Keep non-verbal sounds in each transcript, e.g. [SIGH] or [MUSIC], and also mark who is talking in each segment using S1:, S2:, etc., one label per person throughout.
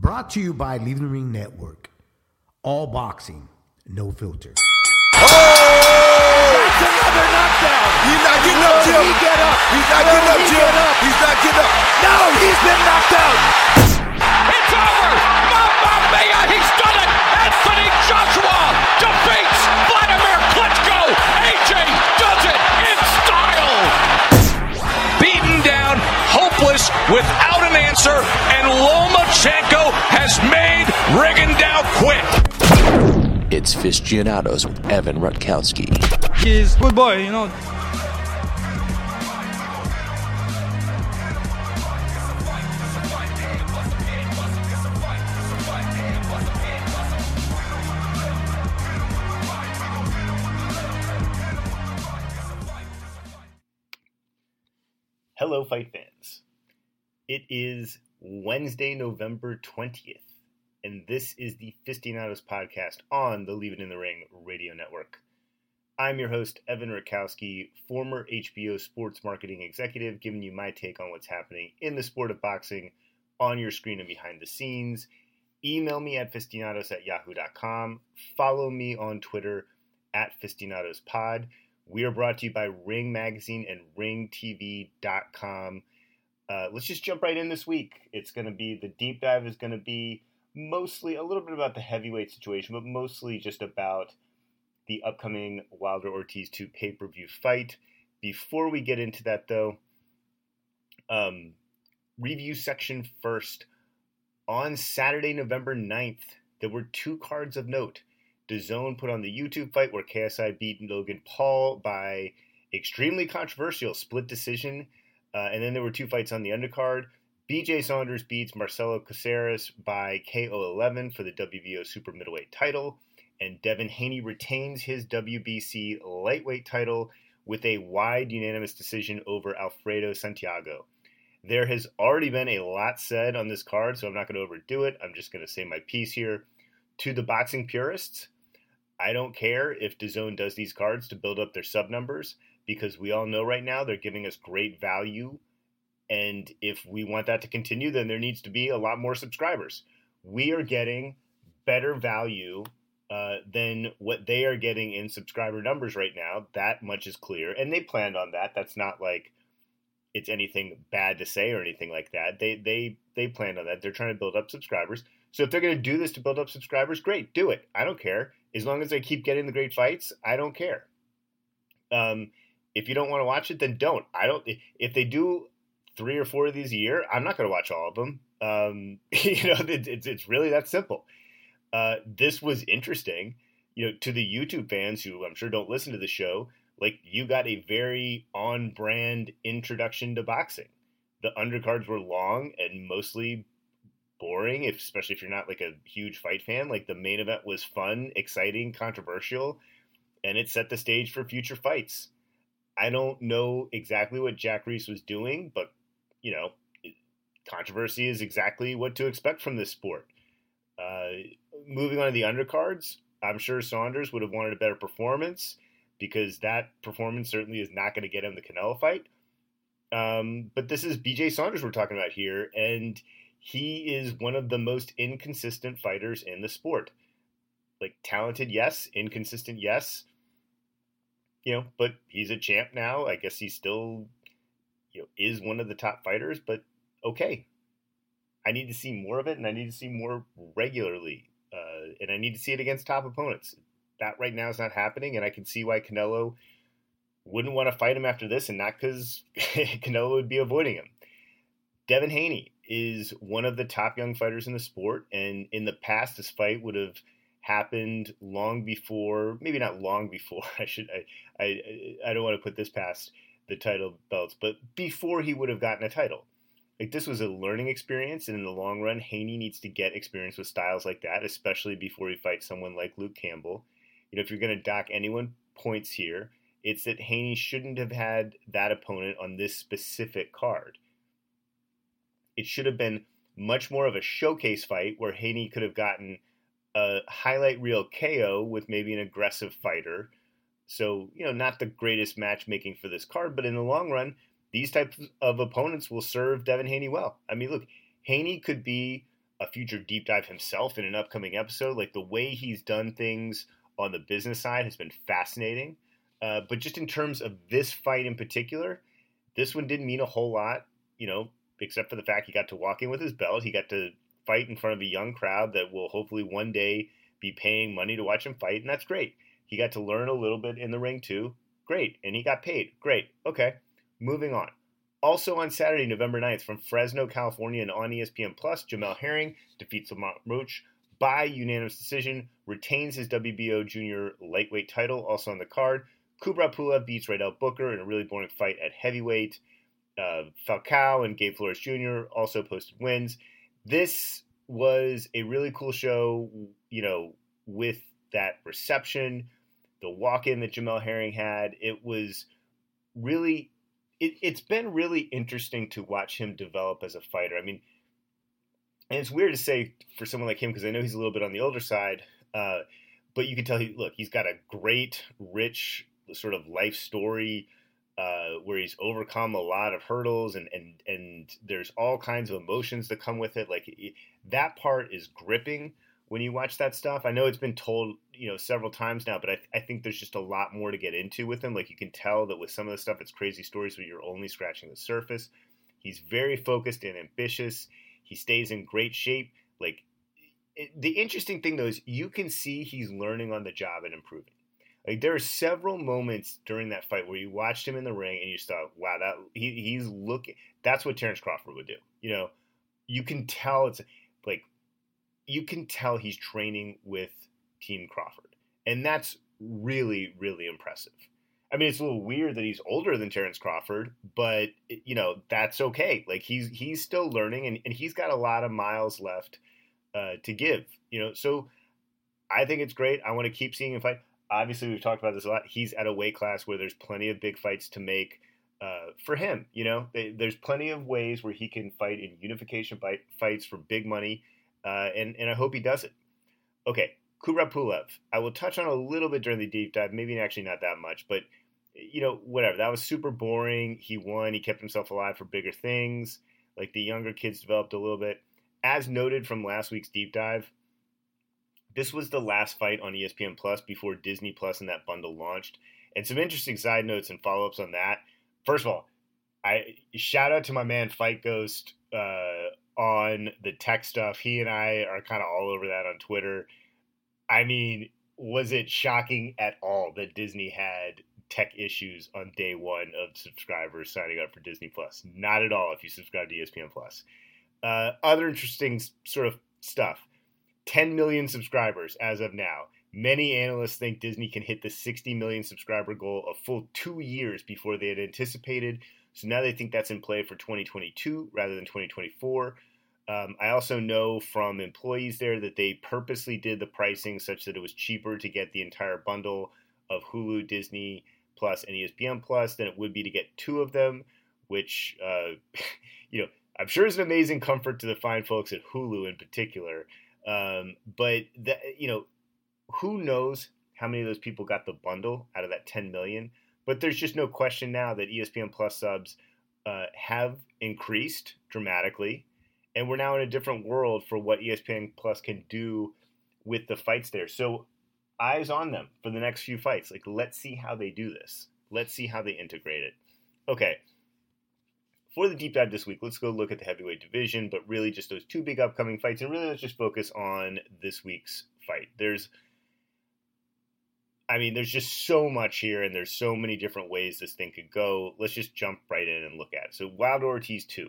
S1: Brought to you by Leaving the Ring Network. All boxing, no filter.
S2: Oh!
S3: That's another knockdown.
S2: He's not getting up, Jim.
S3: he get up?
S2: He's not
S3: Will
S2: getting up,
S3: he
S2: Jim.
S3: get up?
S2: He's not getting up.
S3: No, he's been knocked out.
S4: It's over! Mamma Mia! He's done it! Anthony Joshua defeats Vladimir Klitschko! AJ does it in style! Beaten down, hopeless, without an answer, and Lomachenko has made Rigondeaux quit.
S5: It's Fistianados with Evan Rutkowski.
S6: He's good boy, you know.
S7: Hello, fight fans. It is Wednesday, November 20th, and this is the Fistianados podcast on the Leave It in the Ring radio network. I'm your host, Evan Rutkowski, former HBO sports marketing executive, giving you my take on what's happening in the sport of boxing on your screen and behind the scenes. Email me at fistianados at yahoo.com. Follow me on Twitter at fistianadospod. We are brought to you by Ring Magazine and RingTV.com. Uh, let's just jump right in this week. It's going to be the deep dive is going to be mostly a little bit about the heavyweight situation, but mostly just about the upcoming Wilder Ortiz 2 pay per view fight. Before we get into that, though, um, review section first. On Saturday, November 9th, there were two cards of note. DAZN put on the YouTube fight where KSI beat Logan Paul by extremely controversial split decision. Uh, and then there were two fights on the undercard. BJ Saunders beats Marcelo Coceres by KO 11 for the WBO super middleweight title. And Devin Haney retains his WBC lightweight title with a wide unanimous decision over Alfredo Santiago. There has already been a lot said on this card, so I'm not going to overdo it. I'm just going to say my piece here. To the boxing purists, I don't care if DAZN does these cards to build up their sub numbers because we all know right now they're giving us great value. And if we want that to continue, then there needs to be a lot more subscribers. We are getting better value uh, than what they are getting in subscriber numbers right now. That much is clear. And they planned on that. That's not like it's anything bad to say or anything like that. They they they planned on that. They're trying to build up subscribers. So if they're going to do this to build up subscribers, great, do it. I don't care. As long as they keep getting the great fights, I don't care. Um, if you don't want to watch it, then don't. I don't. If they do three or four of these a year, I'm not going to watch all of them. Um, [LAUGHS] you know, it, it's it's really that simple. Uh, this was interesting. You know, to the YouTube fans who I'm sure don't listen to the show, like you got a very on-brand introduction to boxing. The undercards were long and mostly boring, if, especially if you're not like a huge fight fan. Like the main event was fun, exciting, controversial, and it set the stage for future fights. I don't know exactly what Jack Reiss was doing, but you know, controversy is exactly what to expect from this sport. Uh, moving on to the undercards, I'm sure Saunders would have wanted a better performance because that performance certainly is not going to get him the Canelo fight. Um, but this is BJ Saunders we're talking about here, and he is one of the most inconsistent fighters in the sport. Like talented, yes. Inconsistent, yes. You know, but he's a champ now. I guess he's still, you know, is one of the top fighters. But okay, I need to see more of it, and I need to see more regularly, uh, and I need to see it against top opponents. That right now is not happening, and I can see why Canelo wouldn't want to fight him after this, and not because [LAUGHS] Canelo would be avoiding him. Devin Haney is one of the top young fighters in the sport, and in the past, this fight would have happened long before, maybe not long before. [LAUGHS] I should, I, I, I don't want to put this past the title belts, but before he would have gotten a title. Like this was a learning experience, and in the long run, Haney needs to get experience with styles like that, especially before he fights someone like Luke Campbell. You know, if you're going to dock anyone points here, it's that Haney shouldn't have had that opponent on this specific card. It should have been much more of a showcase fight where Haney could have gotten a highlight reel KO with maybe an aggressive fighter. So, you know, not the greatest matchmaking for this card, but in the long run, these types of opponents will serve Devin Haney well. I mean, look, Haney could be a future deep dive himself in an upcoming episode. Like the way he's done things on the business side has been fascinating. Uh, but just in terms of this fight in particular, this one didn't mean a whole lot, you know, except for the fact he got to walk in with his belt. He got to fight in front of a young crowd that will hopefully one day be paying money to watch him fight, and that's great. He got to learn a little bit in the ring too. Great. And he got paid. Great. Okay. Moving on. Also on Saturday, November 9th, from Fresno, California, and on ESPN Plus, Jamel Herring defeats Lamont Roach by unanimous decision, retains his WBO junior lightweight title. Also on the card, Kubrat Pulev beats Rydell Booker in a really boring fight at heavyweight. Uh, Falcao and Gabe Flores Jr. also posted wins. This was a really cool show, you know, with that reception, the walk in that Jamel Herring had. It was really, it, it's been really interesting to watch him develop as a fighter. I mean, and it's weird to say for someone like him because I know he's a little bit on the older side, uh, but you can tell he look he's got a great, rich sort of life story uh, where he's overcome a lot of hurdles and and and there's all kinds of emotions that come with it. Like that part is gripping when you watch that stuff. I know it's been told you know several times now, but I, I think there's just a lot more to get into with him. Like you can tell that with some of the stuff, it's crazy stories, but you're only scratching the surface. He's very focused and ambitious. He stays in great shape. Like it, the interesting thing though is you can see he's learning on the job and improving. Like there are several moments during that fight where you watched him in the ring and you thought, "Wow, that he, he's looking." That's what Terrence Crawford would do. You know, you can tell it's like you can tell he's training with Team Crawford, and that's really really impressive. I mean, it's a little weird that he's older than Terrence Crawford, but you know that's okay. Like he's he's still learning, and, and he's got a lot of miles left uh, to give. You know, so I think it's great. I want to keep seeing him fight. Obviously, we've talked about this a lot. He's at a weight class where there's plenty of big fights to make uh, for him. You know, there's plenty of ways where he can fight in unification fight, fights for big money, uh, and and I hope he does it. Okay, Kubrat Pulev. I will touch on a little bit during the deep dive, maybe actually not that much, but you know, whatever. That was super boring. He won. He kept himself alive for bigger things. Like the younger kids developed a little bit. As noted from last week's deep dive, this was the last fight on ESPN Plus before Disney Plus and that bundle launched. And some interesting side notes and follow ups on that. First of all, I shout out to my man Fight Ghost uh, on the tech stuff. He and I are kind of all over that on Twitter. I mean, was it shocking at all that Disney had tech issues on day one of subscribers signing up for Disney Plus. Not at all if you subscribe to ESPN Plus. Uh, other interesting sort of stuff 10 million subscribers as of now. Many analysts think Disney can hit the 60 million subscriber goal a full two years before they had anticipated. So now they think that's in play for 2022 rather than 2024. Um, I also know from employees there that they purposely did the pricing such that it was cheaper to get the entire bundle of Hulu, Disney, Plus and ESPN Plus than it would be to get two of them, which uh, [LAUGHS] you know I'm sure is an amazing comfort to the fine folks at Hulu in particular. Um, but that you know, who knows how many of those people got the bundle out of that 10 million? But there's just no question now that ESPN Plus subs uh, have increased dramatically, and we're now in a different world for what ESPN Plus can do with the fights there. So eyes on them for the next few fights. Like, let's see how they do this. Let's see how they integrate it. Okay. For the deep dive this week, let's go look at the heavyweight division, but really just those two big upcoming fights, and really let's just focus on this week's fight. There's, I mean, there's just so much here, and there's so many different ways this thing could go. Let's just jump right in and look at it. So, Wilder Ortiz 2.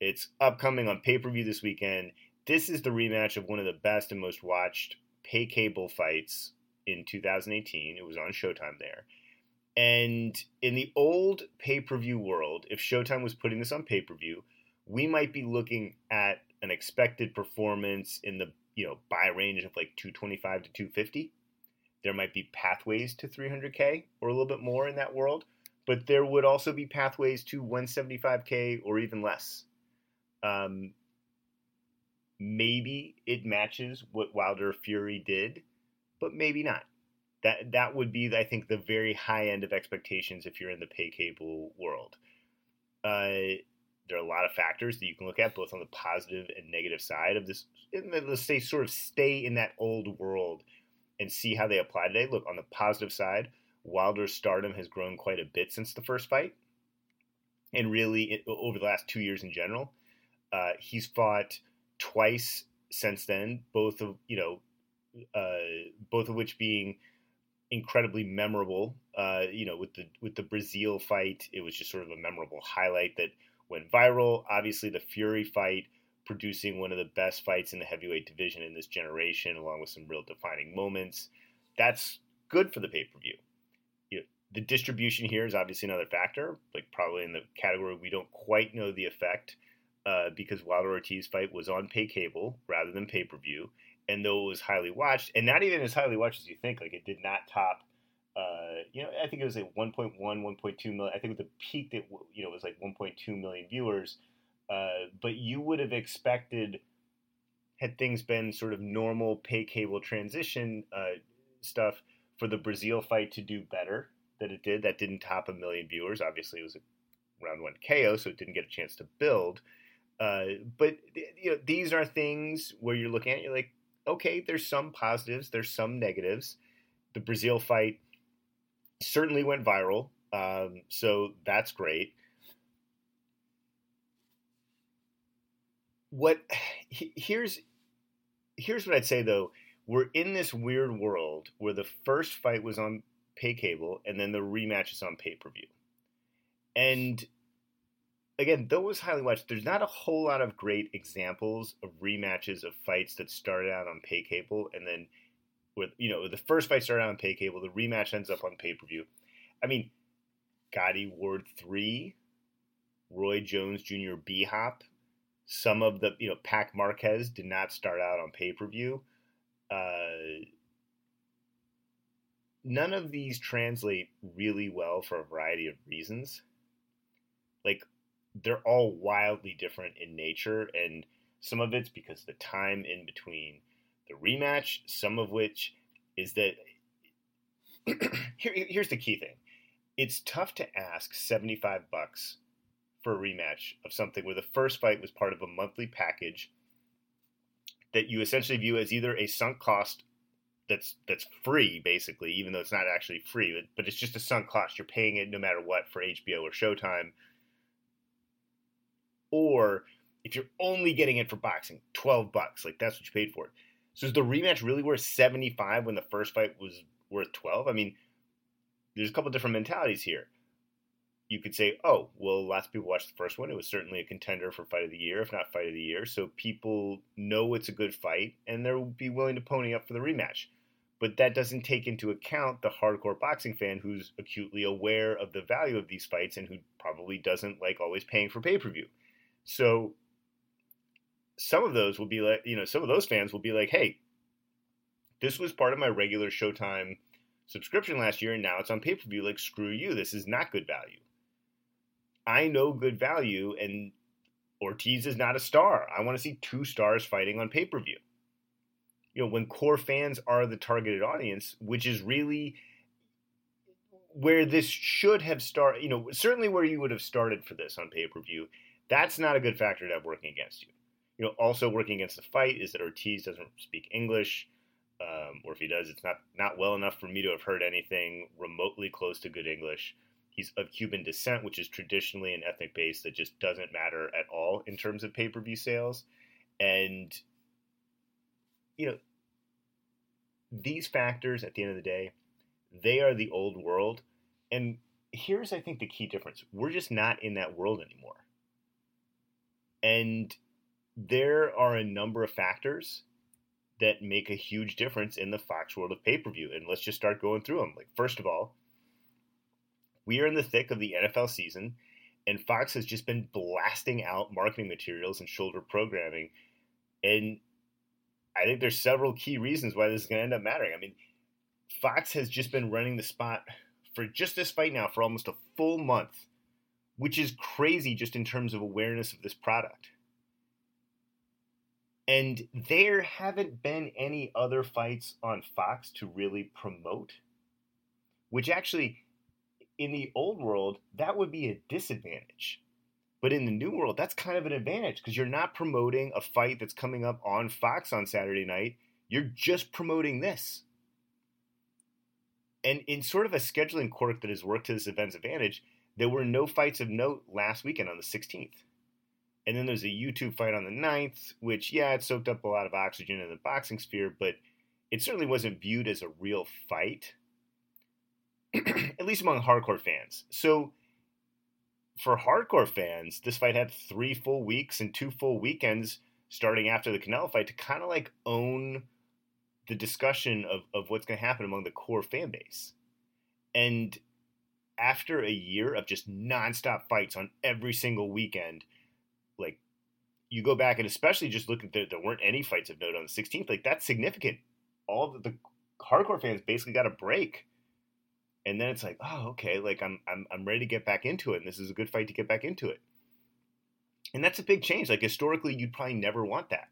S7: It's upcoming on pay per view this weekend. This is the rematch of one of the best and most watched pay cable fights in 2018. It was on Showtime there. And in the old pay per view world, if Showtime was putting this on pay per view, we might be looking at an expected performance in the you know buy range of like 225 to 250. There might be pathways to 300k or a little bit more in that world, but there would also be pathways to 175k or even less. Um, maybe it matches what Wilder Fury did, but maybe not. That that would be, I think, the very high end of expectations if you're in the pay cable world. Uh, there are a lot of factors that you can look at, both on the positive and negative side of this. Let's say, sort of stay in that old world and see how they apply today. Look, on the positive side, Wilder's stardom has grown quite a bit since the first fight, and really it, over the last two years in general. Uh, he's fought twice since then, both of you know, uh, both of which being incredibly memorable. Uh, you know, with the with the Breazeale fight, it was just sort of a memorable highlight that went viral. Obviously, the Fury fight producing one of the best fights in the heavyweight division in this generation, along with some real defining moments. That's good for the pay per view. The distribution here is obviously another factor, like probably in the category we don't quite know the effect uh, because Wilder Ortiz fight was on pay cable rather than pay per view, and though it was highly watched, and not even as highly watched as you think, like it did not top. Uh, you know, I think it was like 1.1, 1.2 million. I think the peak that you know it was like 1.2 million viewers. Uh, but you would have expected, had things been sort of normal pay cable transition uh, stuff, for the Breazeale fight to do better than it did. That didn't top a million viewers. Obviously, it was a round one KO, so it didn't get a chance to build. Uh, but you know, these are things where you're looking at, you're like, okay, there's some positives, there's some negatives. The Breazeale fight certainly went viral, um, so that's great. What here's here's what I'd say though. We're in this weird world where the first fight was on pay cable and then the rematch is on pay per view. And again, was highly watched, there's not a whole lot of great examples of rematches of fights that started out on pay cable and then with you know the first fight started out on pay cable, the rematch ends up on pay per view. I mean, Gatti Ward three, Roy Jones Jr. B Hop, some of the you know Pac Marquez did not start out on pay per view. Uh, none of these translate really well for a variety of reasons. Like they're all wildly different in nature, and some of it's because the time in between the rematch, some of which is that [CLEARS THROAT] here, here's the key thing. It's tough to ask 75 bucks for a rematch of something where the first fight was part of a monthly package that you essentially view as either a sunk cost that's that's free basically even though it's not actually free but it's just a sunk cost. You're paying it no matter what for HBO or Showtime or if you're only getting it for boxing, 12 bucks. Like that's what you paid for it. So is the rematch really worth 75 when the first fight was worth 12? I mean, there's a couple different mentalities here. You could say, oh, well, lots of people watched the first one. It was certainly a contender for fight of the year, if not fight of the year. So people know it's a good fight and they'll be willing to pony up for the rematch. But that doesn't take into account the hardcore boxing fan who's acutely aware of the value of these fights and who probably doesn't like always paying for pay per view. So some of those will be like, you know, some of those fans will be like, hey, this was part of my regular Showtime subscription last year, and now it's on pay per view. Like, screw you. This is not good value. I know good value, and Ortiz is not a star. I want to see two stars fighting on pay per view. You know, when core fans are the targeted audience, which is really where this should have started, you know, certainly where you would have started for this on pay per view that's not a good factor to have working against you. You know, also working against the fight is that Ortiz doesn't speak English, um, or if he does, it's not not well enough for me to have heard anything remotely close to good English. He's of Cuban descent, which is traditionally an ethnic base that just doesn't matter at all in terms of pay per view sales, and you know these factors at the end of the day, they are the old world, and here's I think the key difference: we're just not in that world anymore and there are a number of factors that make a huge difference in the Fox world of pay per view. And let's just start going through them. Like, first of all, we are in the thick of the NFL season, and Fox has just been blasting out marketing materials and shoulder programming. And I think there's several key reasons why this is going to end up mattering. I mean, Fox has just been running the spot for just this fight now for almost a full month which is crazy just in terms of awareness of this product. And there haven't been any other fights on Fox to really promote, which actually, in the old world, that would be a disadvantage. But in the new world, that's kind of an advantage because you're not promoting a fight that's coming up on Fox on Saturday night. You're just promoting this. And in sort of a scheduling quirk that has worked to this event's advantage, there were no fights of note last weekend on the 16th. And then there's a YouTube fight on the 9th, which, yeah, it soaked up a lot of oxygen in the boxing sphere, but it certainly wasn't viewed as a real fight, [CLEARS THROAT] at least among hardcore fans. So for hardcore fans, this fight had three full weeks and two full weekends starting after the Canelo fight to kind of like own the discussion of, of what's going to happen among the core fan base. And after a year of just nonstop fights on every single weekend, like you go back and especially just look at the, there weren't any fights of note on the 16th, like that's significant. All the, the hardcore fans basically got a break and then it's like, oh, okay, like I'm I'm I'm ready to get back into it, and this is a good fight to get back into it. And that's a big change. Like historically, you'd probably never want that,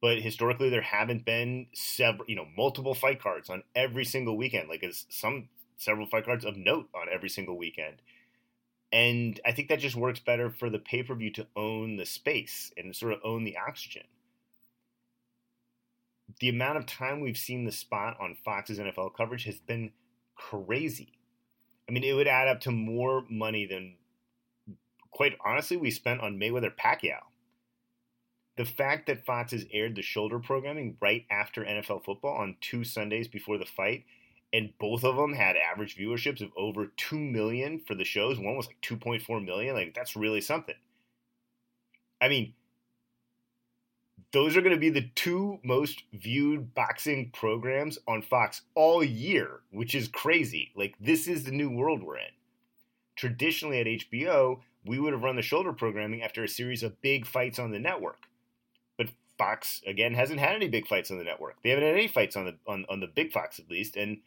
S7: but historically, there haven't been several, you know, multiple fight cards on every single weekend. Like it's some several fight cards of note on every single weekend. And I think that just works better for the pay per view to own the space and sort of own the oxygen. The amount of time we've seen the spot on Fox's NFL coverage has been crazy. I mean, it would add up to more money than, quite honestly, we spent on Mayweather Pacquiao. The fact that Fox has aired the shoulder programming right after NFL football on two Sundays before the fight, and both of them had average viewerships of over 2 million for the shows, one was like 2.4 million, like that's really something. I mean, those are going to be the two most viewed boxing programs on Fox all year, which is crazy. Like, this is the new world we're in. Traditionally at HBO, we would have run the shoulder programming after a series of big fights on the network. But Fox, again, hasn't had any big fights on the network. They haven't had any fights on the on, on the big Fox at least. And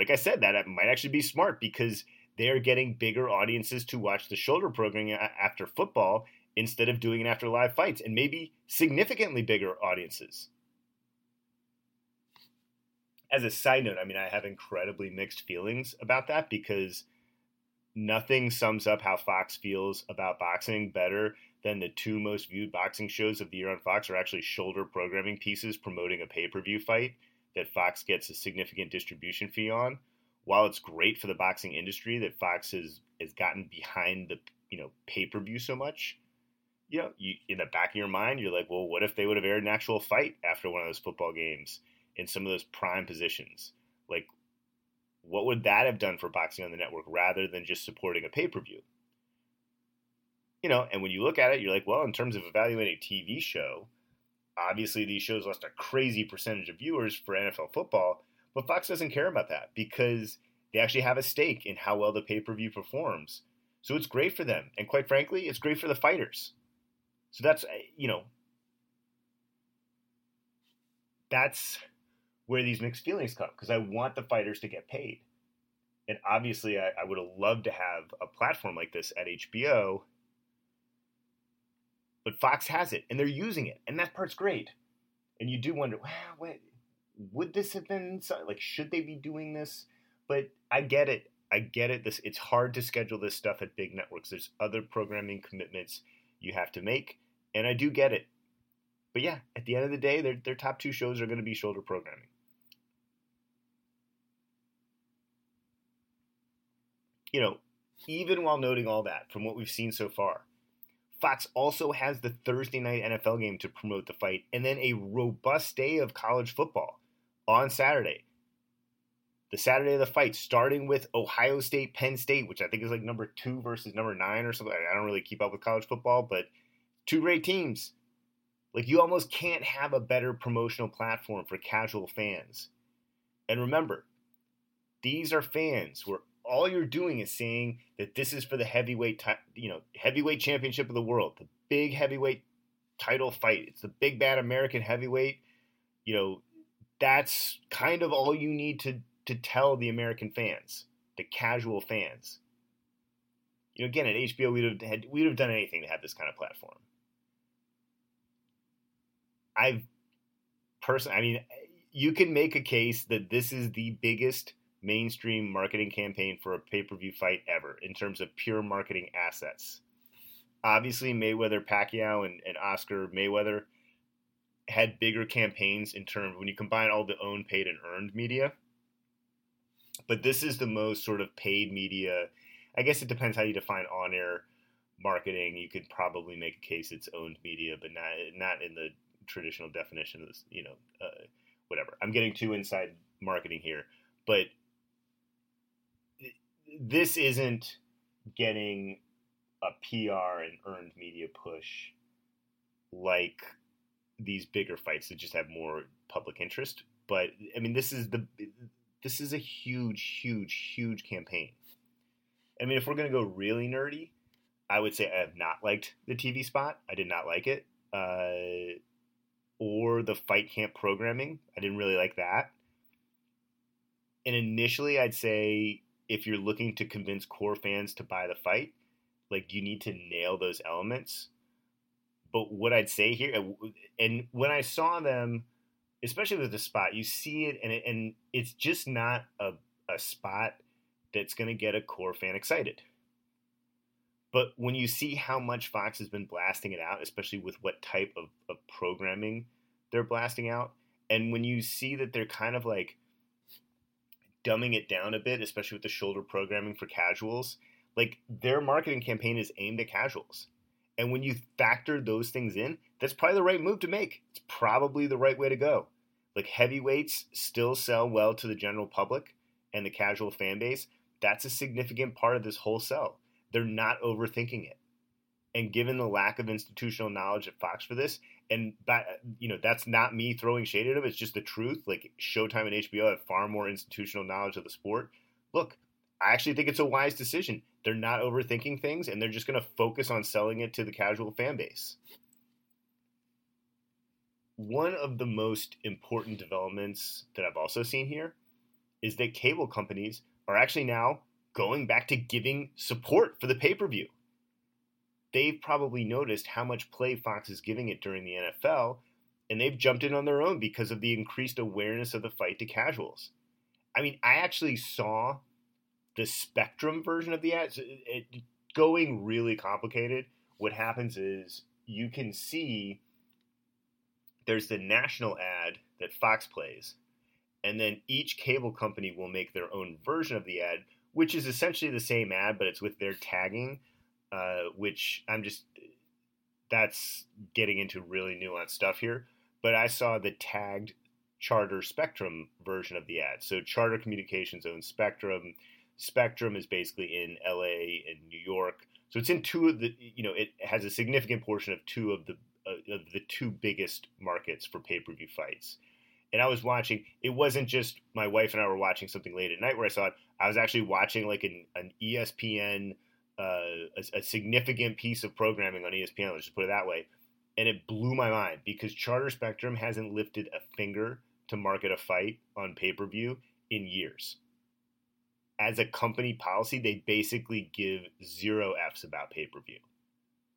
S7: like I said, that might actually be smart because they are getting bigger audiences to watch the shoulder programming after football instead of doing it after live fights and maybe significantly bigger audiences. As a side note, I mean, I have incredibly mixed feelings about that because nothing sums up how Fox feels about boxing better than the two most viewed boxing shows of the year on Fox are actually shoulder programming pieces promoting a pay per view fight that Fox gets a significant distribution fee on. While it's great for the boxing industry that Fox has, has gotten behind the you know pay per view so much, you know, you, in the back of your mind, you're like, well, what if they would have aired an actual fight after one of those football games in some of those prime positions? Like, what would that have done for boxing on the network rather than just supporting a pay per view? You know, and when you look at it, you're like, well, in terms of evaluating a TV show, obviously these shows lost a crazy percentage of viewers for NFL football, but Fox doesn't care about that because they actually have a stake in how well the pay per view performs. So it's great for them. And quite frankly, it's great for the fighters. So that's, uh, you know, that's where these mixed feelings come because I want the fighters to get paid. And obviously, I, I would have loved to have a platform like this at HBO, but Fox has it and they're using it, and that part's great. And you do wonder, well, what, would this have been like? Should they be doing this? But I get it. I get it. This it's hard to schedule this stuff at big networks. There's other programming commitments you have to make, and I do get it. But yeah, at the end of the day, their their top two shows are going to be shoulder programming. You know, even while noting all that from what we've seen so far, Fox also has the Thursday night NFL game to promote the fight, and then a robust day of college football on Saturday. The Saturday of the fight, starting with Ohio State, Penn State, which I think is like number two versus number nine or something. I don't really keep up with college football, but two great teams. Like you almost can't have a better promotional platform for casual fans. And remember, these are fans where all you're doing is saying that this is for the heavyweight, you know, heavyweight championship of the world, the big heavyweight title fight. It's the big bad American heavyweight. You know, that's kind of all you need to to tell the American fans, the casual fans. You know, again, at HBO, we'd have had we'd have done anything to have this kind of platform. I've personally, I mean, you can make a case that this is the biggest mainstream marketing campaign for a pay per view fight ever in terms of pure marketing assets. Obviously, Mayweather Pacquiao and, and Oscar Mayweather had bigger campaigns in terms when you combine all the owned, paid, and earned media. But this is the most sort of paid media. I guess it depends how you define on air marketing. You could probably make a case it's owned media, but not not in the traditional definition of this. You know, uh, whatever. I'm getting too inside marketing here, but this isn't getting a PR and earned media push like these bigger fights that just have more public interest. But I mean, this is the this is a huge, huge, huge campaign. I mean, if we're gonna go really nerdy, I would say I have not liked the TV spot. I did not like it, uh, or the fight camp programming. I didn't really like that. And initially, I'd say if you're looking to convince core fans to buy the fight, like you need to nail those elements. But what I'd say here, and when I saw them, especially with the spot, you see it, and it, and it's just not a a spot that's going to get a core fan excited. But when you see how much Fox has been blasting it out, especially with what type of, of programming they're blasting out, and when you see that they're kind of like dumbing it down a bit, especially with the shoulder programming for casuals, like their marketing campaign is aimed at casuals. And when you factor those things in, that's probably the right move to make. It's probably the right way to go. Like heavyweights still sell well to the general public and the casual fan base. That's a significant part of this whole sell. They're not overthinking it. And given the lack of institutional knowledge at Fox for this, and that you know that's not me throwing shade at them. It's just the truth. Like Showtime and HBO have far more institutional knowledge of the sport. Look, I actually think it's a wise decision. They're not overthinking things, and they're just going to focus on selling it to the casual fan base. One of the most important developments that I've also seen here is that cable companies are actually now going back to giving support for the pay per view they've probably noticed how much play Fox is giving it during the NFL, and they've jumped in on their own because of the increased awareness of the fight to casuals. I mean, I actually saw the Spectrum version of the ad. It, it, going really complicated. What happens is you can see there's the national ad that Fox plays, and then each cable company will make their own version of the ad, which is essentially the same ad, but it's with their tagging uh, which I'm just that's getting into really nuanced stuff here. But I saw the tagged Charter Spectrum version of the ad. So Charter Communications owns Spectrum. Spectrum is basically in LA and New York. So it's in two of the you know it has a significant portion of two of the uh, of the two biggest markets for pay per view fights. And I was watching. It wasn't just my wife and I were watching something late at night where I saw it. I was actually watching like an, an ESPN uh, a, a, significant piece of programming on ESPN. Let's just put it that way, and it blew my mind because Charter Spectrum hasn't lifted a finger to market a fight on pay per view in years. As a company policy, they basically give zero f's about pay per view,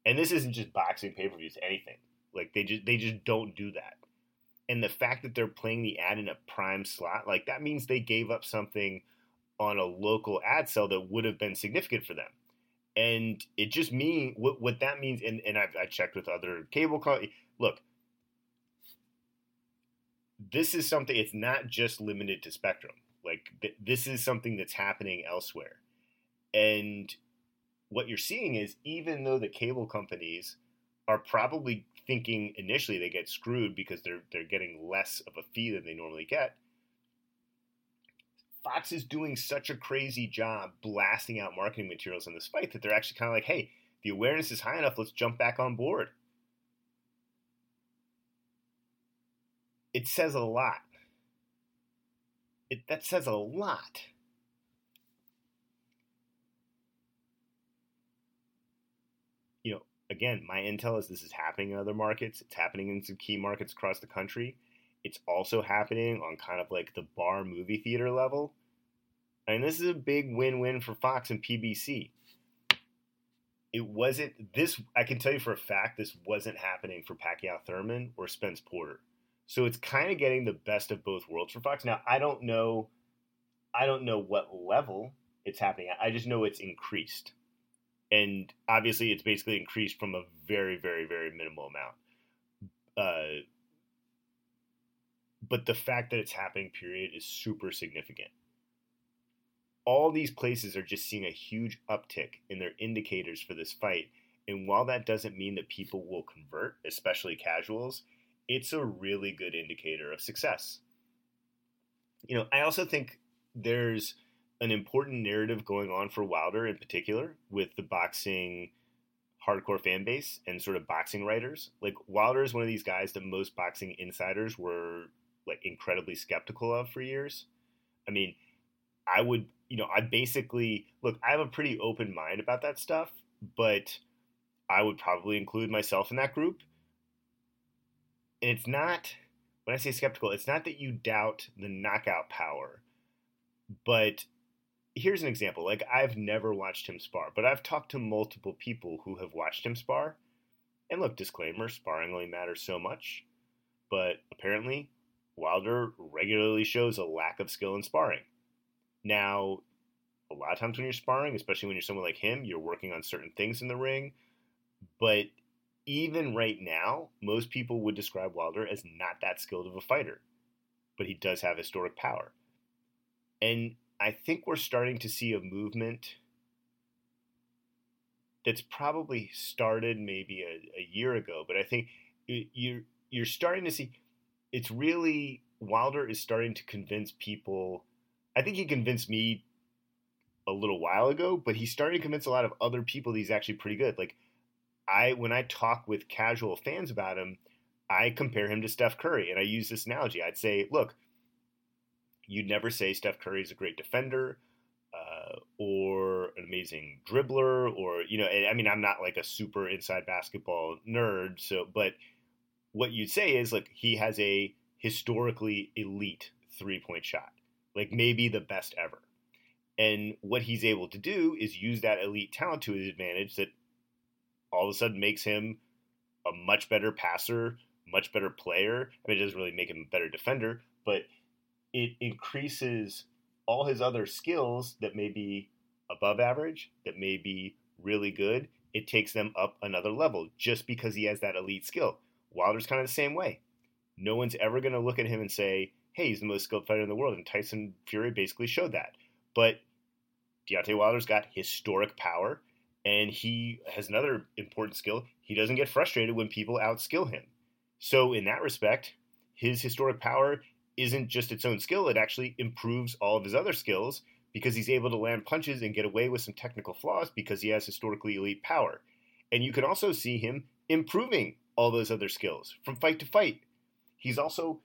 S7: and this isn't just boxing pay per views. Anything like they just they just don't do that. And the fact that they're playing the ad in a prime slot, like that means they gave up something on a local ad sell that would have been significant for them and it just means what, what that means and, and I've, i checked with other cable companies look this is something it's not just limited to spectrum. Like th- this is something that's happening elsewhere. And what you're seeing is even though the cable companies are probably thinking initially they get screwed because they're they're getting less of a fee than they normally get Fox is doing such a crazy job blasting out marketing materials in this fight that they're actually kind of like, hey, the awareness is high enough, let's jump back on board. It says a lot. It, that says a lot. You know, again, my intel is this is happening in other markets. It's happening in some key markets across the country it's also happening on kind of like the bar movie theater level. And this is a big win win for Fox and PBC. It wasn't this, I can tell you for a fact, this wasn't happening for Pacquiao Thurman or Spence Porter. So it's kind of getting the best of both worlds for Fox. Now, I don't know, I don't know what level it's happening at. I just know it's increased. and obviously it's basically increased from a very, very, very minimal amount. Uh, but the fact that it's happening, period, is super significant. All these places are just seeing a huge uptick in their indicators for this fight. And while that doesn't mean that people will convert, especially casuals, it's a really good indicator of success. You know, I also think there's an important narrative going on for Wilder in particular with the boxing hardcore fan base and sort of boxing writers. Like Wilder is one of these guys that most boxing insiders were like incredibly skeptical of for years. I mean, I would, you know, I basically look, I have a pretty open mind about that stuff, but I would probably include myself in that group. And it's not when I say skeptical, it's not that you doubt the knockout power, but here's an example. Like I've never watched him spar, but I've talked to multiple people who have watched him spar. And look, disclaimer, sparring only matters so much. But apparently, Wilder regularly shows a lack of skill in sparring. Now, a lot of times when you're sparring, especially when you're someone like him, you're working on certain things in the ring. But even right now, most people would describe Wilder as not that skilled of a fighter. But he does have historic power. And I think we're starting to see a movement that's probably started maybe a, a year ago, but I think you're you're starting to see it's really Wilder is starting to convince people. I think he convinced me a little while ago, but he's starting to convince a lot of other people that he's actually pretty good. Like I when I talk with casual fans about him, I compare him to Steph Curry, and I use this analogy. I'd say, look, you'd never say Steph Curry is a great defender uh, or an amazing dribbler, or you know, I mean, I'm not like a super inside basketball nerd, so but what you'd say is like he has a historically elite three point shot, like maybe the best ever. And what he's able to do is use that elite talent to his advantage that all of a sudden makes him a much better passer, much better player. I mean, it doesn't really make him a better defender, but it increases all his other skills that may be above average, that may be really good. It takes them up another level just because he has that elite skill. Wilder's kind of the same way. No one's ever going to look at him and say, hey, he's the most skilled fighter in the world. And Tyson Fury basically showed that. But Deontay Wilder's got historic power, and he has another important skill. He doesn't get frustrated when people outskill him. So, in that respect, his historic power isn't just its own skill, it actually improves all of his other skills because he's able to land punches and get away with some technical flaws because he has historically elite power. And you can also see him improving all those other skills from fight to fight. He's also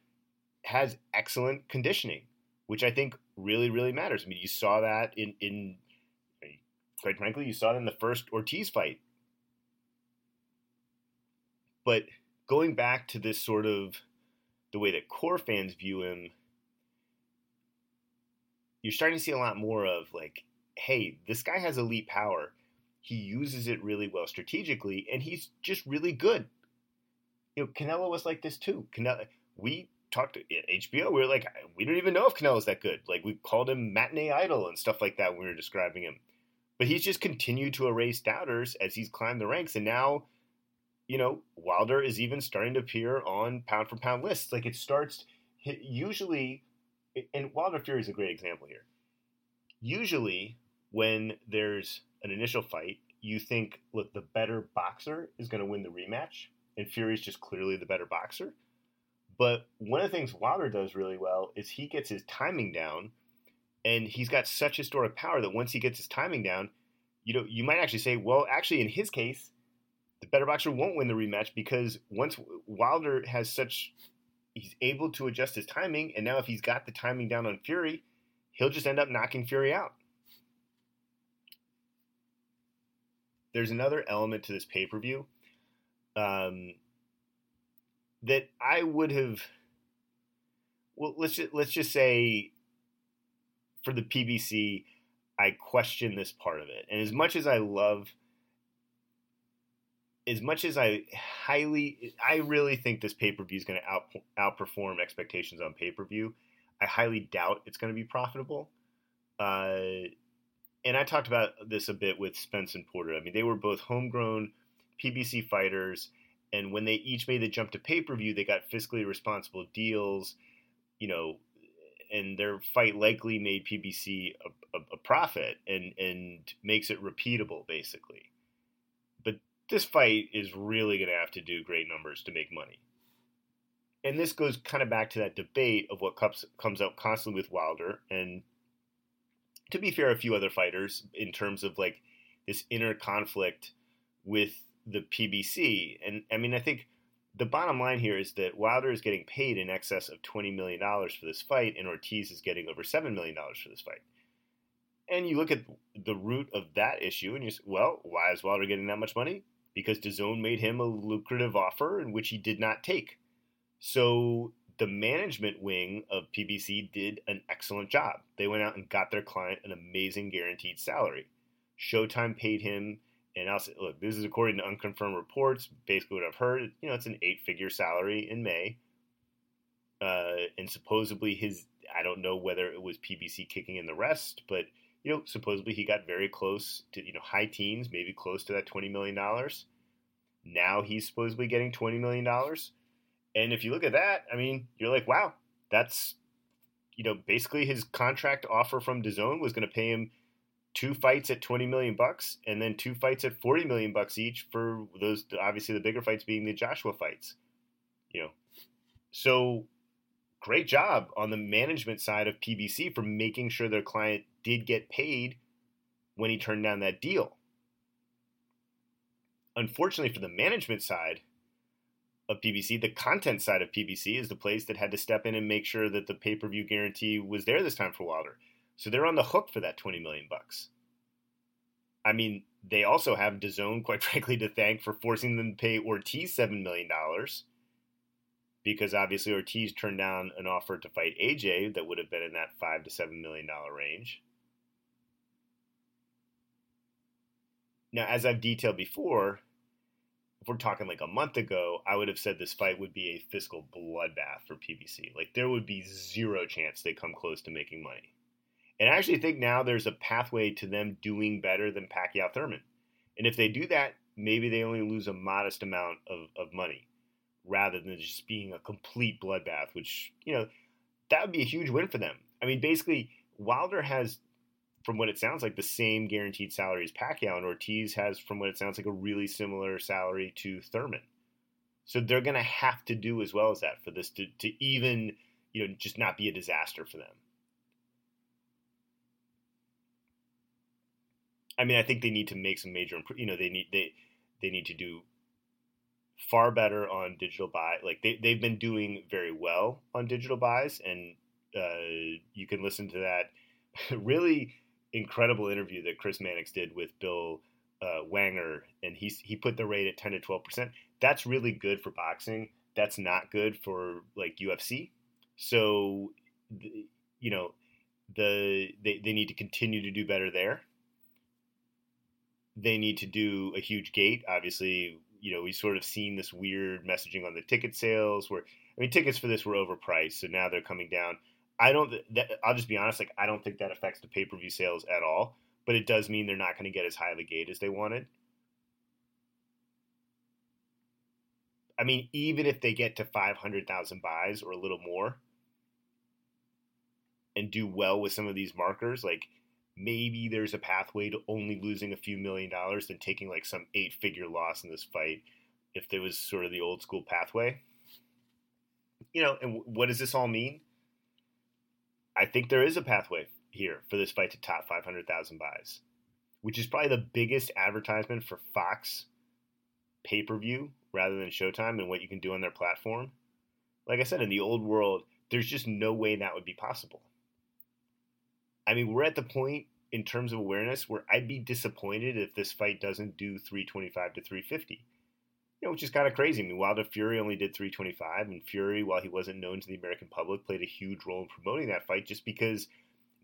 S7: has excellent conditioning, which I think really, really matters. I mean, you saw that in, in quite frankly, you saw it in the first Ortiz fight. But going back to this sort of the way that core fans view him, you're starting to see a lot more of like, hey, this guy has elite power. He uses it really well strategically, and he's just really good. You know, Canelo was like this too. Canelo, we talked to HBO. We were like, we don't even know if Canelo's that good. Like we called him matinee idol and stuff like that when we were describing him. But he's just continued to erase doubters as he's climbed the ranks, and now you know, Wilder is even starting to appear on pound for pound lists. Like it starts usually, and Wilder Fury is a great example here. Usually, when there's an initial fight, you think, look, the better boxer is going to win the rematch, and Fury's just clearly the better boxer. But one of the things Wilder does really well is he gets his timing down, and he's got such historic power that once he gets his timing down, you know, you might actually say, well, actually, in his case, the better boxer won't win the rematch because once Wilder has such, he's able to adjust his timing, and now if he's got the timing down on Fury, he'll just end up knocking Fury out. There's another element to this pay per view um, that I would have. Well, let's just, let's just say for the PBC, I question this part of it, and as much as I love as much as I highly, I really think this pay per view is going to out, outperform expectations on pay per view. I highly doubt it's going to be profitable. Uh, and I talked about this a bit with Spence and Porter. I mean, they were both homegrown PBC fighters, and when they each made the jump to pay per view, they got fiscally responsible deals. You know, and their fight likely made PBC a, a, a profit and and makes it repeatable, basically. But this fight is really going to have to do great numbers to make money. And this goes kind of back to that debate of what comes comes out constantly with Wilder and to be fair, a few other fighters in terms of like this inner conflict with the PBC. And I mean, I think the bottom line here is that Wilder is getting paid in excess of $20 million for this fight, and Ortiz is getting over $7 million for this fight. And you look at the root of that issue, and you say, well, why is Wilder getting that much money? Because DAZN made him a lucrative offer in which he did not take. So the management wing of PBC did an excellent job. They went out and got their client an amazing guaranteed salary. Showtime paid him, and I'll say, look, this is according to unconfirmed reports. Basically, what I've heard, you know, it's an eight-figure salary in May, uh, and supposedly his, I don't know whether it was PBC kicking in the rest, but you know, supposedly he got very close to, you know, high teens, maybe close to that twenty million dollars. Now he's supposedly getting twenty million dollars and if you look at that, I mean, you're like, wow, that's you know basically his contract offer from DAZN was going to pay him two fights at 20 million bucks and then two fights at 40 million bucks each for those obviously the bigger fights being the Joshua fights you know so great job on the management side of PBC for making sure their client did get paid when he turned down that deal unfortunately for the management side of PBC. The content side of PBC is the place that had to step in and make sure that the pay per view guarantee was there this time for Wilder. So they're on the hook for that twenty million bucks. I mean, they also have DAZN, quite [LAUGHS] frankly, to thank for forcing them to pay Ortiz seven million dollars. Because obviously Ortiz turned down an offer to fight AJ that would have been in that five to seven million dollar range. Now, as I've detailed before, if we're talking like a month ago, I would have said this fight would be a fiscal bloodbath for PBC. Like there would be zero chance they come close to making money. And I actually think now there's a pathway to them doing better than Pacquiao Thurman. And if they do that, maybe they only lose a modest amount of, of money rather than just being a complete bloodbath, which, you know, that would be a huge win for them. I mean, basically, Wilder has from what it sounds like, the same guaranteed salary as Pacquiao, and Ortiz has, from what it sounds like, a really similar salary to Thurman. So they're going to have to do as well as that for this to, to even, you know, just not be a disaster for them. I mean, I think they need to make some major, you know, they need they they need to do far better on digital buy. Like they they've been doing very well on digital buys, and uh, you can listen to that [LAUGHS] really incredible interview that Chris Mannix did with Bill uh, Wanger, and he he put the rate at ten to twelve percent. That's really good for boxing. That's not good for like UFC. So, you know, the they, they need to continue to do better there. They need to do a huge gate. Obviously, you know, we've sort of seen this weird messaging on the ticket sales where I mean tickets for this were overpriced, so now they're coming down. I don't. That, I'll just be honest. Like I don't think that affects the pay per view sales at all. But it does mean they're not going to get as high of a gate as they wanted. I mean, even if they get to five hundred thousand buys or a little more, and do well with some of these markers, like maybe there's a pathway to only losing a few million dollars than taking like some eight figure loss in this fight if there was sort of the old school pathway. You know, and what does this all mean? I think there is a pathway here for this fight to top 500,000 buys, which is probably the biggest advertisement for Fox pay per view rather than Showtime and what you can do on their platform. Like I said, in the old world, there's just no way that would be possible. I mean, we're at the point in terms of awareness where I'd be disappointed if this fight doesn't do 325 to 350 you know, which is kind of crazy. I mean, Wilder Fury only did 325, and Fury, while he wasn't known to the American public, played a huge role in promoting that fight just because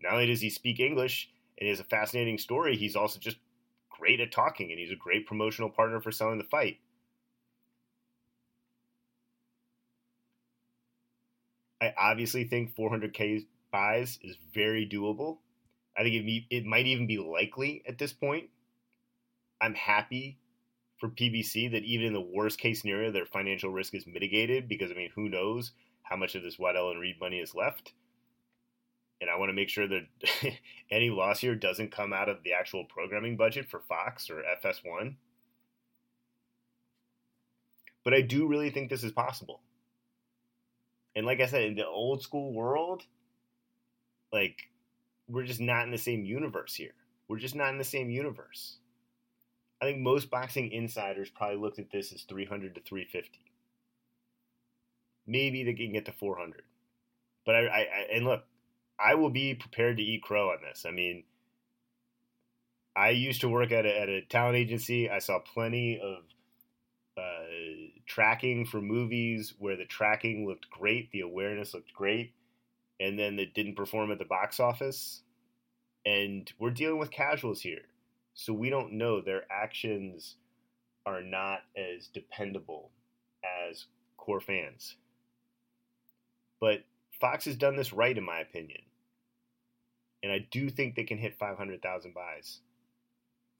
S7: not only does he speak English and he has a fascinating story, he's also just great at talking, and he's a great promotional partner for selling the fight. I obviously think 400k buys is very doable. I think it, it might even be likely at this point. I'm happy for PBC that even in the worst case scenario, their financial risk is mitigated because, I mean, who knows how much of this Waddell and Reed money is left. And I want to make sure that [LAUGHS] any loss here doesn't come out of the actual programming budget for Fox or FS1. But I do really think this is possible. And like I said, in the old school world, like we're just not in the same universe here. We're just not in the same universe. I think most boxing insiders probably looked at this as 300 to 350. Maybe they can get to 400. But I, I, I and look, I will be prepared to eat crow on this. I mean, I used to work at a, at a talent agency. I saw plenty of uh, tracking for movies where the tracking looked great, the awareness looked great, and then it didn't perform at the box office. And we're dealing with casuals here. So we don't know their actions are not as dependable as core fans. But Fox has done this right, in my opinion. And I do think they can hit 500,000 buys,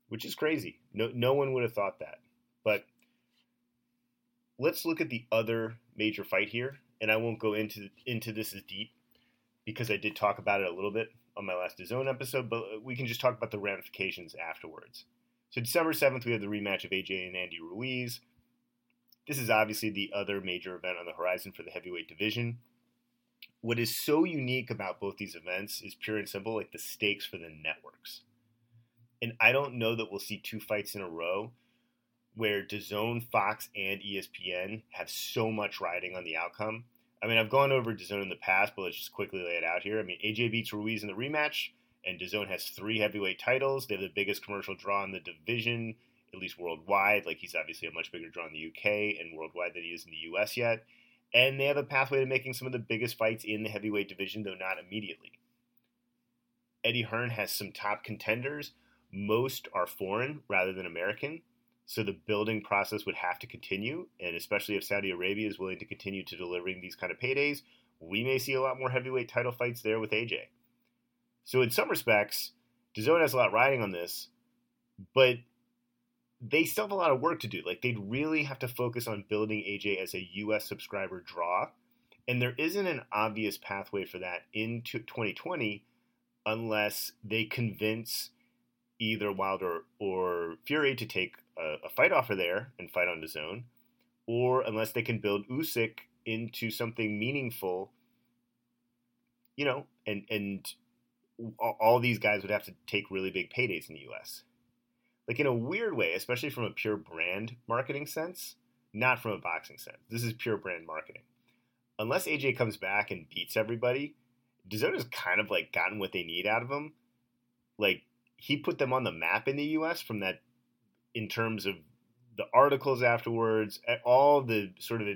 S7: which is crazy. No, no one would have thought that. But let's look at the other major fight here. And I won't go into into this as deep because I did talk about it a little bit on my last DAZN episode, but we can just talk about the ramifications afterwards. So December 7th, we have the rematch of AJ and Andy Ruiz. This is obviously the other major event on the horizon for the heavyweight division what is so unique about both these events is pure and simple like the stakes for the networks. And I don't know that we'll see two fights in a row where DAZN, Fox, and ESPN have so much riding on the outcome. I mean, I've gone over DAZN in the past, but let's just quickly lay it out here. I mean, AJ beats Ruiz in the rematch, and DAZN has three heavyweight titles. They have the biggest commercial draw in the division, at least worldwide. Like, he's obviously a much bigger draw in the UK and worldwide than he is in the US yet and they have a pathway to making some of the biggest fights in the heavyweight division, though not immediately. Eddie Hearn has some top contenders. Most are foreign rather than American, so the building process would have to continue, and especially if Saudi Arabia is willing to continue to delivering these kind of paydays, we may see a lot more heavyweight title fights there with AJ. So in some respects, DAZN has a lot riding on this, but they still have a lot of work to do. Like they'd really have to focus on building AJ as a US subscriber draw. And there isn't an obvious pathway for that into 2020 unless they convince either Wilder or Fury to take a, a fight offer there and fight on DAZN, or unless they can build Usyk into something meaningful, you know, and and all these guys would have to take really big paydays in the U.S like in a weird way, especially from a pure brand marketing sense, not from a boxing sense. This is pure brand marketing. Unless AJ comes back and beats everybody, has kind of like gotten what they need out of him. Like he put them on the map in the U.S. from that, in terms of the articles afterwards, all the sort of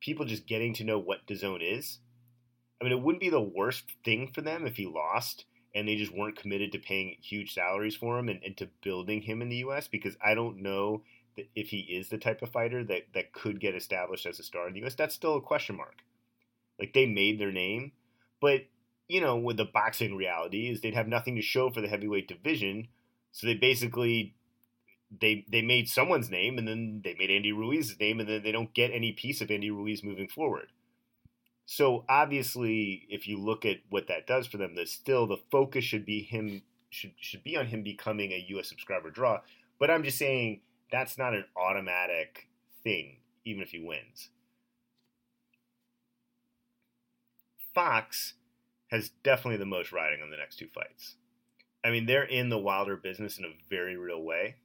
S7: people just getting to know what DAZN is. I mean, it wouldn't be the worst thing for them if he lost and they just weren't committed to paying huge salaries for him and, and to building him in the U.S. because I don't know if he is the type of fighter that, that could get established as a star in the U.S. That's still a question mark. Like they made their name, but you know, with the boxing reality is they'd have nothing to show for the heavyweight division, so they basically they they made someone's name and then they made Andy Ruiz's name and then they don't get any piece of Andy Ruiz moving forward. So obviously, if you look at what that does for them, that still the focus should be him should should be on him becoming a U.S. subscriber draw. But I'm just saying that's not an automatic thing, even if he wins. Fox has definitely the most riding on the next two fights. I mean, they're in the Wilder business in a very real way.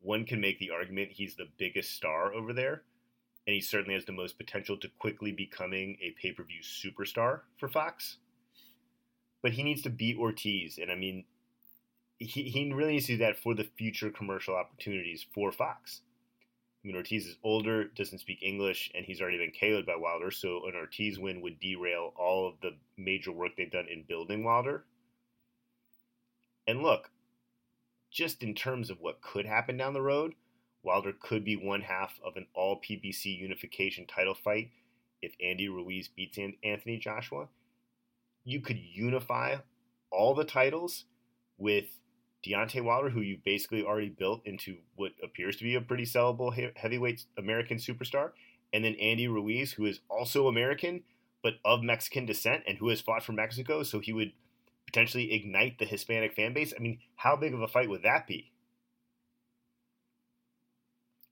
S7: One can make the argument he's the biggest star over there and he certainly has the most potential to quickly becoming a pay per view superstar for Fox. But he needs to beat Ortiz, and I mean, he, he really needs to do that for the future commercial opportunities for Fox. I mean, Ortiz is older, doesn't speak English, and he's already been KO'd by Wilder, so an Ortiz win would derail all of the major work they've done in building Wilder. And look, just in terms of what could happen down the road, Wilder could be one half of an all PBC unification title fight if Andy Ruiz beats Anthony Joshua. You could unify all the titles with Deontay Wilder, who you basically already built into what appears to be a pretty sellable heavyweight American superstar, and then Andy Ruiz, who is also American but of Mexican descent and who has fought for Mexico, so he would potentially ignite the Hispanic fan base. I mean, how big of a fight would that be?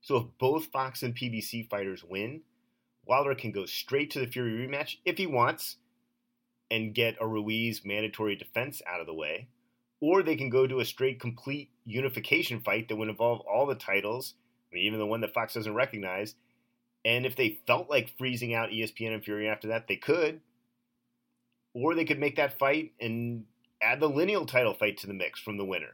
S7: So if both Fox and PBC fighters win, Wilder can go straight to the Fury rematch if he wants and get a Ruiz mandatory defense out of the way, or they can go to a straight complete unification fight that would involve all the titles, I mean, even the one that Fox doesn't recognize. And if they felt like freezing out ESPN and Fury after that, they could. Or they could make that fight and add the lineal title fight to the mix from the winner.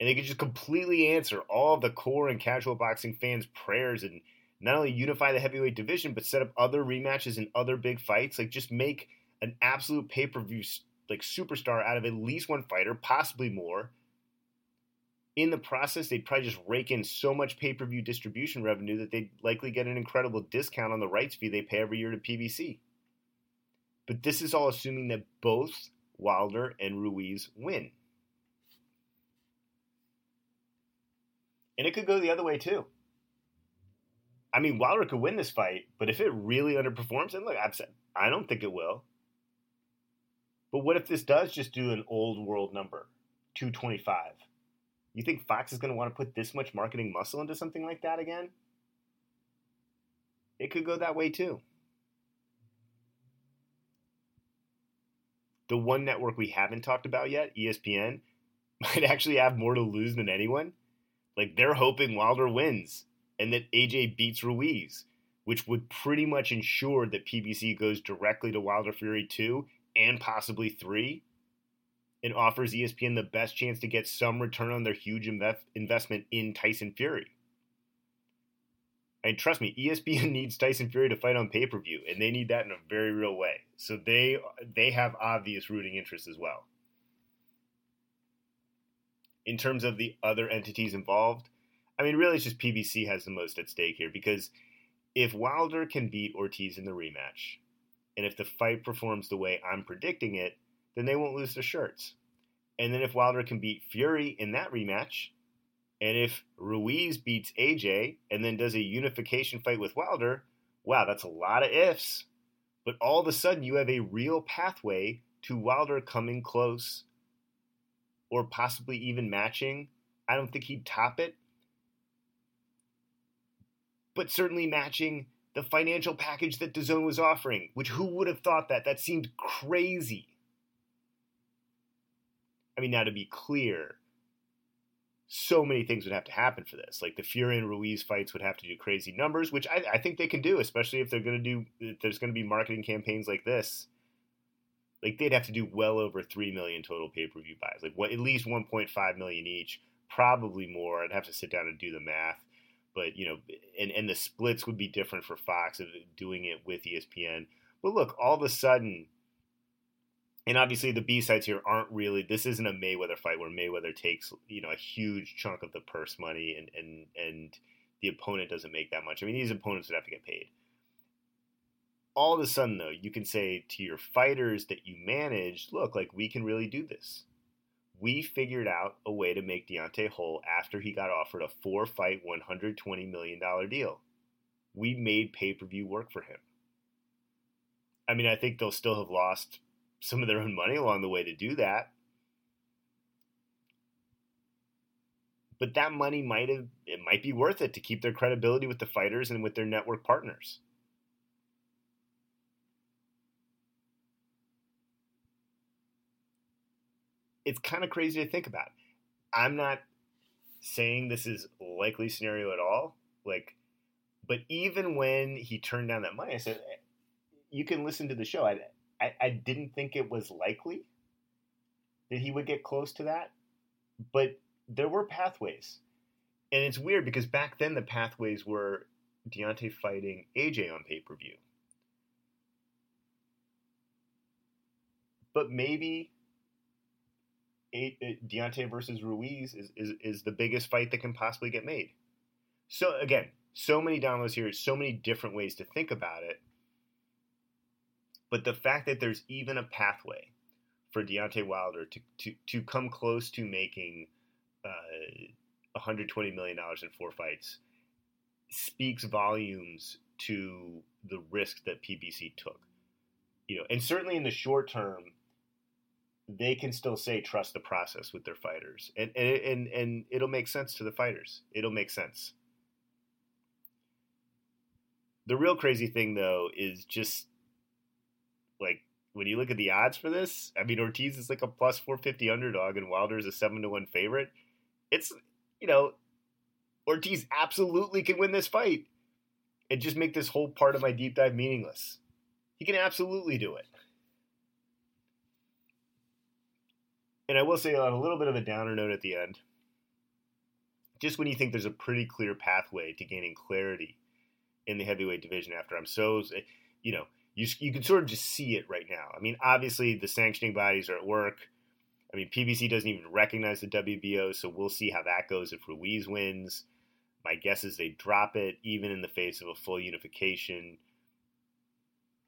S7: And they could just completely answer all of the core and casual boxing fans' prayers and not only unify the heavyweight division, but set up other rematches and other big fights. Like just make an absolute pay per view like superstar out of at least one fighter, possibly more. In the process, they'd probably just rake in so much pay per view distribution revenue that they'd likely get an incredible discount on the rights fee they pay every year to PBC. But this is all assuming that both Wilder and Ruiz win. And it could go the other way too. I mean, Wilder could win this fight, but if it really underperforms, and look, I've said I don't think it will. But what if this does just do an old world number, 225? You think Fox is going to want to put this much marketing muscle into something like that again? It could go that way too. The one network we haven't talked about yet, ESPN, [LAUGHS] might actually have more to lose than anyone. Like they're hoping Wilder wins and that AJ beats Ruiz, which would pretty much ensure that PBC goes directly to Wilder Fury 2 and possibly 3 and offers ESPN the best chance to get some return on their huge invest- investment in Tyson Fury. And trust me, ESPN [LAUGHS] needs Tyson Fury to fight on pay per view, and they need that in a very real way. So they they have obvious rooting interests as well. In terms of the other entities involved, I mean, really, it's just PBC has the most at stake here because if Wilder can beat Ortiz in the rematch, and if the fight performs the way I'm predicting it, then they won't lose their shirts. And then if Wilder can beat Fury in that rematch, and if Ruiz beats AJ and then does a unification fight with Wilder, wow, that's a lot of ifs. But all of a sudden, you have a real pathway to Wilder coming close or possibly even matching. I don't think he'd top it, but certainly matching the financial package that DAZN was offering, which who would have thought that? That seemed crazy. I mean, now to be clear, so many things would have to happen for this. Like the Fury and Ruiz fights would have to do crazy numbers, which I, I think they can do, especially if they're going to do. There's going to be marketing campaigns like this. Like they'd have to do well over three million total pay per view buys, like what at least 1.5 million each, probably more. I'd have to sit down and do the math, but you know, and and the splits would be different for Fox of doing it with ESPN. But look, all of a sudden, and obviously the B sides here aren't really. This isn't a Mayweather fight where Mayweather takes you know a huge chunk of the purse money and and and the opponent doesn't make that much. I mean, these opponents would have to get paid. All of a sudden, though, you can say to your fighters that you manage, look, like we can really do this. We figured out a way to make Deontay whole after he got offered a four fight, $120 million deal. We made pay per view work for him. I mean, I think they'll still have lost some of their own money along the way to do that. But that money might have it might be worth it to keep their credibility with the fighters and with their network partners. It's kind of crazy to think about. I'm not saying this is likely scenario at all. Like, but even when he turned down that money, I said, "You can listen to the show." I, I, I didn't think it was likely that he would get close to that, but there were pathways. And it's weird because back then the pathways were Deontay fighting AJ on pay per view. But maybe uh, Deontay versus Ruiz is, is, is the biggest fight that can possibly get made. So, again, so many downloads here, so many different ways to think about it. But the fact that there's even a pathway for Deontay Wilder to, to, to come close to making uh, $120 million in four fights speaks volumes to the risk that PBC took. You know, and certainly in the short term, they can still say trust the process with their fighters, and and and, and it'll make sense to the fighters. It'll make sense. The real crazy thing, though, is just when you look at the odds for this. I mean, Ortiz is like a plus four fifty underdog, and Wilder is a seven to one favorite. It's you know, Ortiz absolutely can win this fight, and just make this whole part of my deep dive meaningless. He can absolutely do it. And I will say on a little bit of a downer note at the end, just when you think there's a pretty clear pathway to gaining clarity in the heavyweight division after I'm so, you know, you, you can sort of just see it right now. I mean, obviously the sanctioning bodies are at work. I mean, PBC doesn't even recognize the WBO, so we'll see how that goes if Ruiz wins. My guess is they drop it, even in the face of a full unification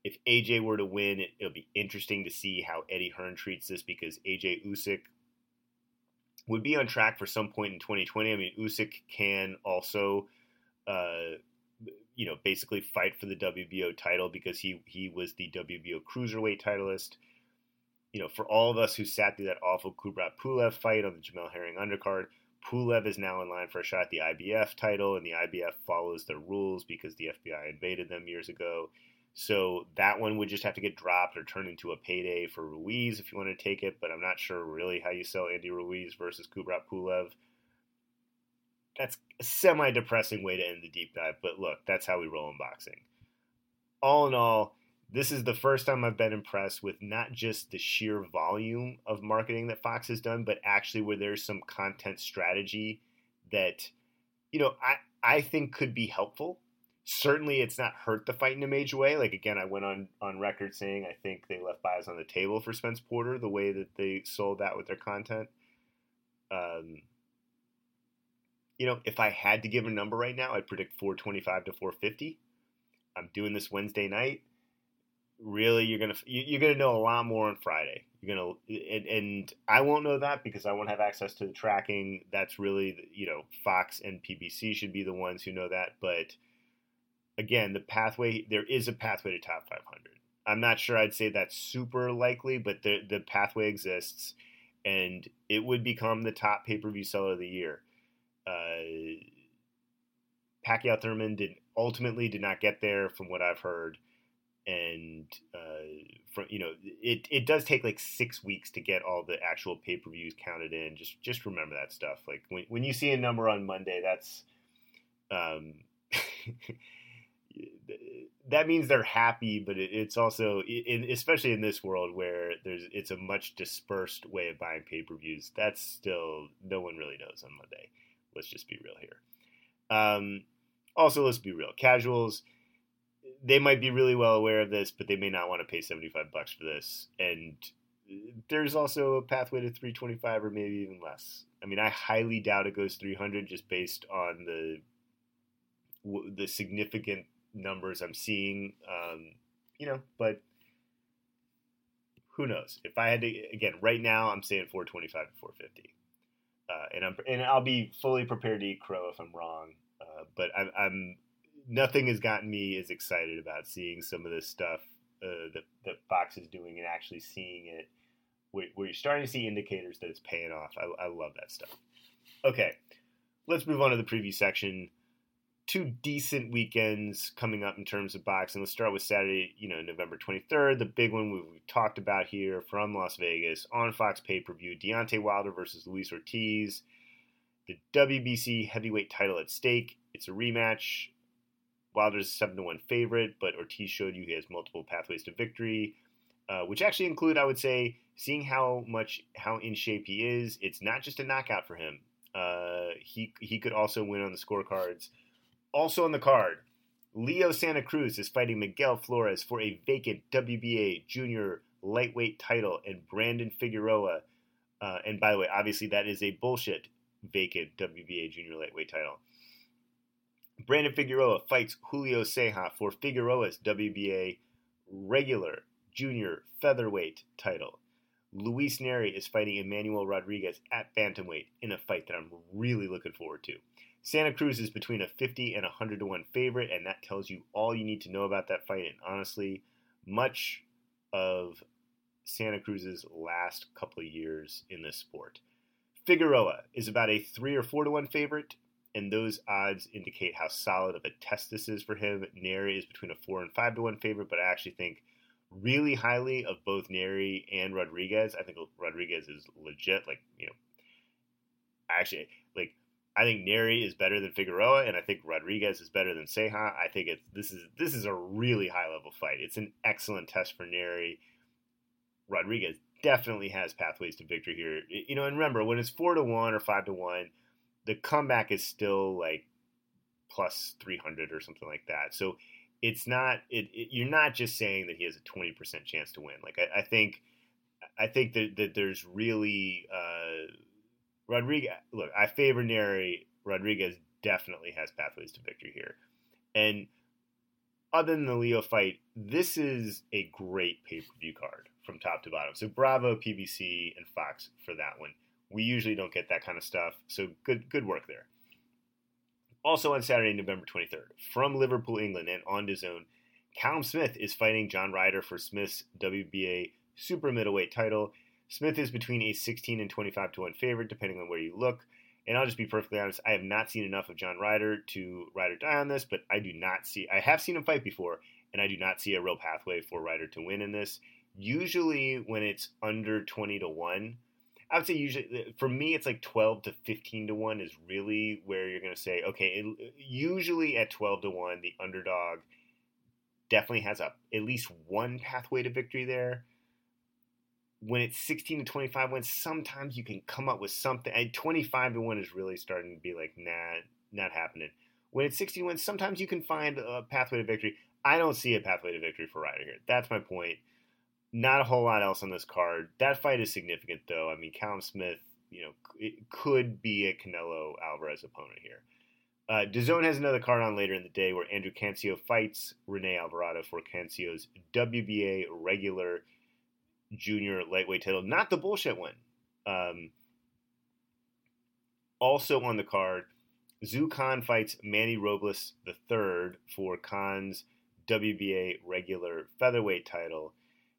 S7: if AJ were to win, it, will be interesting to see how Eddie Hearn treats this because AJ Usyk would be on track for some point in 2020. I mean, Usyk can also, uh, you know, basically fight for the WBO title because he he was the WBO cruiserweight titleist. You know, for all of us who sat through that awful Kubrat Pulev fight on the Jamel Herring undercard, Pulev is now in line for a shot at the IBF title, and the IBF follows their rules because the FBI invaded them years ago. So that one would just have to get dropped or turn into a payday for Ruiz if you want to take it, but I'm not sure really how you sell Andy Ruiz versus Kubrat Pulev. That's a semi depressing way to end the deep dive, but look, that's how we roll in boxing. All in all, this is the first time I've been impressed with not just the sheer volume of marketing that Fox has done, but actually where there's some content strategy that, you know, I, I think could be helpful certainly it's not hurt the fight in a major way. Like again, I went on on record saying I think they left buys on the table for Spence Porter the way that they sold that with their content. Um, you know, if I had to give a number right now, I'd predict 425 to 450. I'm doing this Wednesday night. Really, you're gonna you're gonna know a lot more on Friday. You're gonna and, and I won't know that because I won't have access to the tracking. That's really you know Fox and PBC should be the ones who know that, but again, the pathway there is a pathway to top 500. I'm not sure I'd say that's super likely, but the the pathway exists, and it would become the top pay per view seller of the year. Uh, Pacquiao Thurman did ultimately did not get there, from what I've heard, and uh, from you know it it does take like six weeks to get all the actual pay per views counted in. Just just remember that stuff. Like when when you see a number on Monday, that's um, [LAUGHS] that means they're happy, but it's also, in, especially in this world where there's, it's a much dispersed way of buying pay per views. That's still no one really knows on Monday. Let's just be real here. Um, also, let's be real. Casuals, they might be really well aware of this, but they may not want to pay seventy five bucks for this. And there's also a pathway to three twenty five or maybe even less. I mean, I highly doubt it goes three hundred just based on the the significant numbers I'm seeing. Um, you know, but who knows? If I had to, again, right now I'm saying 425 to 450, uh, and I'm and I'll be fully prepared to eat crow if I'm wrong. Uh, but I'm, I'm, nothing has gotten me as excited about seeing some of this stuff uh, that that Fox is doing and actually seeing it. Where, you're starting to see indicators that it's paying off. I, I love that stuff. Okay, let's move on to the preview section two decent weekends coming up in terms of boxing. Let's start with Saturday, you know, November 23rd, the big one we've, talked about here from Las Vegas on Fox pay per view Deontay Wilder versus Luis Ortiz. The WBC heavyweight title at stake. It's a rematch. Wilder's a 7 to 1 favorite, but Ortiz showed you he has multiple pathways to victory, uh, which actually include, I would say, seeing how much, how in shape he is. It's not just a knockout for him. Uh, he, he could also win on the scorecards. Also on the card, Leo Santa Cruz is fighting Miguel Flores for a vacant WBA junior lightweight title, and Brandon Figueroa. Uh, and by the way, obviously that is a bullshit vacant WBA junior lightweight title. Brandon Figueroa fights Julio Ceja for Figueroa's WBA regular junior featherweight title. Luis Nery is fighting Emmanuel Rodriguez at bantamweight in a fight that I'm really looking forward to. Santa Cruz is between a 50 and a 100 to 1 favorite, and that tells you all you need to know about that fight. And honestly, much of Santa Cruz's last couple of years in this sport. Figueroa is about a 3 or 4 to 1 favorite, and those odds indicate how solid of a test this is for him. Nery is between a 4 and 5 to 1 favorite, but I actually think really highly of both Nery and Rodriguez. I think Rodriguez is legit, like, you know, actually, I think Nery is better than Figueroa, and I think Rodriguez is better than Ceja. I think it's this is this is a really high level fight. It's an excellent test for Nery. Rodriguez definitely has pathways to victory here. You know, and remember when it's four to one or five to one, the comeback is still like plus three hundred or something like that. So it's not it, it, You're not just saying that he has a twenty percent chance to win. Like I, I think, I think that that there's really. Uh, Rodriguez, look, I favor Nery. Rodriguez definitely has pathways to victory here. And other than the Leo fight, this is a great pay per view card from top to bottom. So bravo PBC and Fox for that one. We usually don't get that kind of stuff, so good good work there. Also on Saturday, November 23rd, from Liverpool, England, and on DAZN, Callum Smith is fighting John Ryder for Smith's WBA super middleweight title. Smith is between a 16 and 25 to 1 favorite, depending on where you look. And I'll just be perfectly honest, I have not seen enough of John Ryder to ride or die on this, but I do not see, I have seen him fight before, and I do not see a real pathway for Ryder to win in this. Usually, when it's under 20 to 1, I would say usually, for me, it's like 12 to 15 to 1 is really where you're going to say, okay, it, usually at 12 to 1, the underdog definitely has a, at least one pathway to victory there when it's 16 to 25 wins, sometimes you can come up with something. And 25 to 1 is really starting to be like, nah, not happening. When it's 16 wins, sometimes you can find a pathway to victory. I don't see a pathway to victory for Ryder here. That's my point. Not a whole lot else on this card. That fight is significant, though. I mean, Callum Smith, you know, it could be a Canelo Alvarez opponent here. Uh, has another card on later in the day where Andrew Cancio fights Rene Alvarado for Cancio's WBA regular junior lightweight title, not the bullshit one. Um, also on the card, Xu Can fights Manny Robles III for Can's WBA regular featherweight title.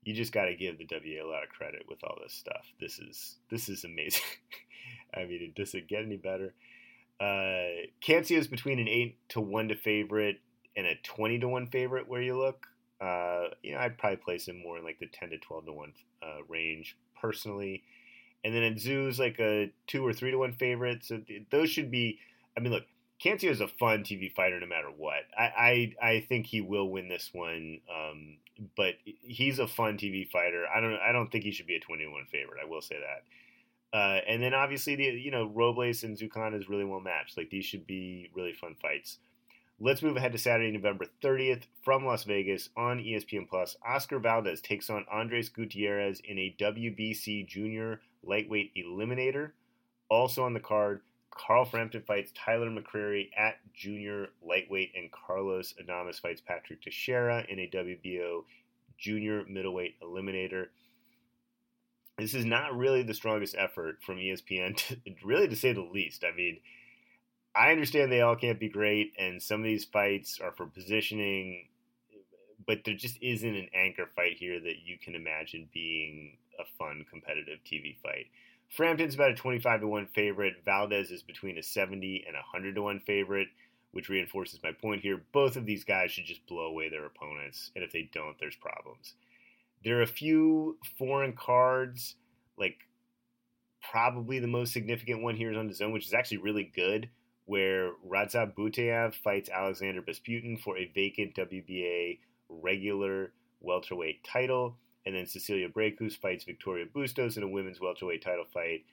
S7: You just got to give the WBA a lot of credit with all this stuff. This is this is amazing. [LAUGHS] I mean, it does it get any better? Uh, Cancio is between an eight to one to favorite and a twenty to one favorite. Where you look, uh, you know, I'd probably place him more in like the 10 to 12 to 1 uh, range personally. And then at Xu's like a 2 or 3 to 1 favorite. So th- those should be, I mean, look, Cancio is a fun TV fighter no matter what. I, I, I think he will win this one, um, but he's a fun TV fighter. I don't I don't think he should be a 21 favorite. I will say that. Uh, and then obviously the you know Robles and Xu Can is really well matched. Like these should be really fun fights. Let's move ahead to Saturday, November 30th from Las Vegas on ESPN Plus. Oscar Valdez takes on Andres Gutierrez in a WBC Junior Lightweight Eliminator. Also on the card, Carl Frampton fights Tyler McCreary at Junior Lightweight, and Carlos Adames fights Patrick Teixeira in a WBO Junior Middleweight Eliminator. This is not really the strongest effort from ESPN, [LAUGHS] to, really to say the least. I mean, I understand they all can't be great, and some of these fights are for positioning, but there just isn't an anchor fight here that you can imagine being a fun, competitive TV fight. Frampton's about a 25 to 1 favorite. Valdez is between a 70 and a 100 to 1 favorite, which reinforces my point here. Both of these guys should just blow away their opponents, and if they don't, there's problems. There are a few foreign cards, like probably the most significant one here is on DAZN, which is actually really good where Radzab Butaev fights Alexander Besputin for a vacant WBA regular welterweight title, and then Cecilia Braekhus fights Victoria Bustos in a women's welterweight title fight.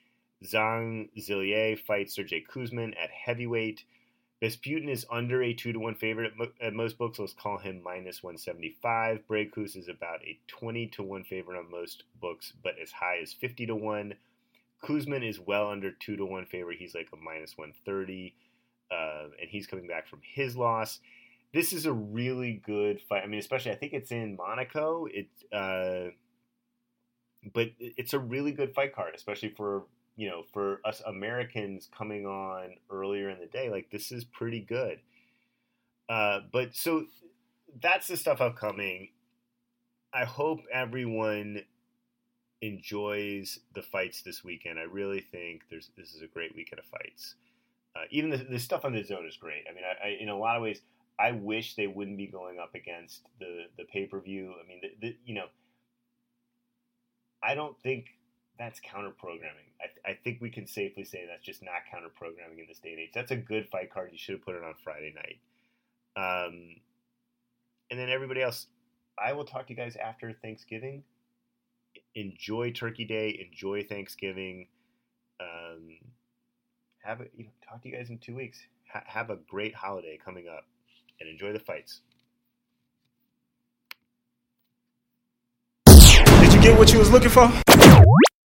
S7: Zhang Zhilei fights Sergey Kuzmin at heavyweight. Besputin is under a 2 to 1 favorite at, most books. Let's call him minus 175. Braekhus is about a 20 to 1 favorite on most books, but as high as 50 to 1. Kuzmin is well under two to one favorite. He's like a minus one thirty, uh, and he's coming back from his loss. This is a really good fight. I mean, especially I think it's in Monaco. It uh, but it's a really good fight card, especially for you know for us Americans coming on earlier in the day. Like this is pretty good. Uh, but so that's the stuff upcoming. I hope everyone enjoys the fights this weekend. I really think there's this is a great weekend of fights. Uh, even the, the stuff on DAZN is great. I mean, I, I, in a lot of ways, I wish they wouldn't be going up against the the pay per view. I mean, the, the, you know, I don't think that's counter programming. I, I, think we can safely say that's just not counter programming in this day and age. That's a good fight card. You should have put it on Friday night. Um, and then everybody else, I will talk to you guys after Thanksgiving. Enjoy Turkey Day. Enjoy Thanksgiving. Um, have it. You know, talk to you guys in two weeks. Ha- have a great holiday coming up, and enjoy the fights.
S3: Did you get what you was looking for?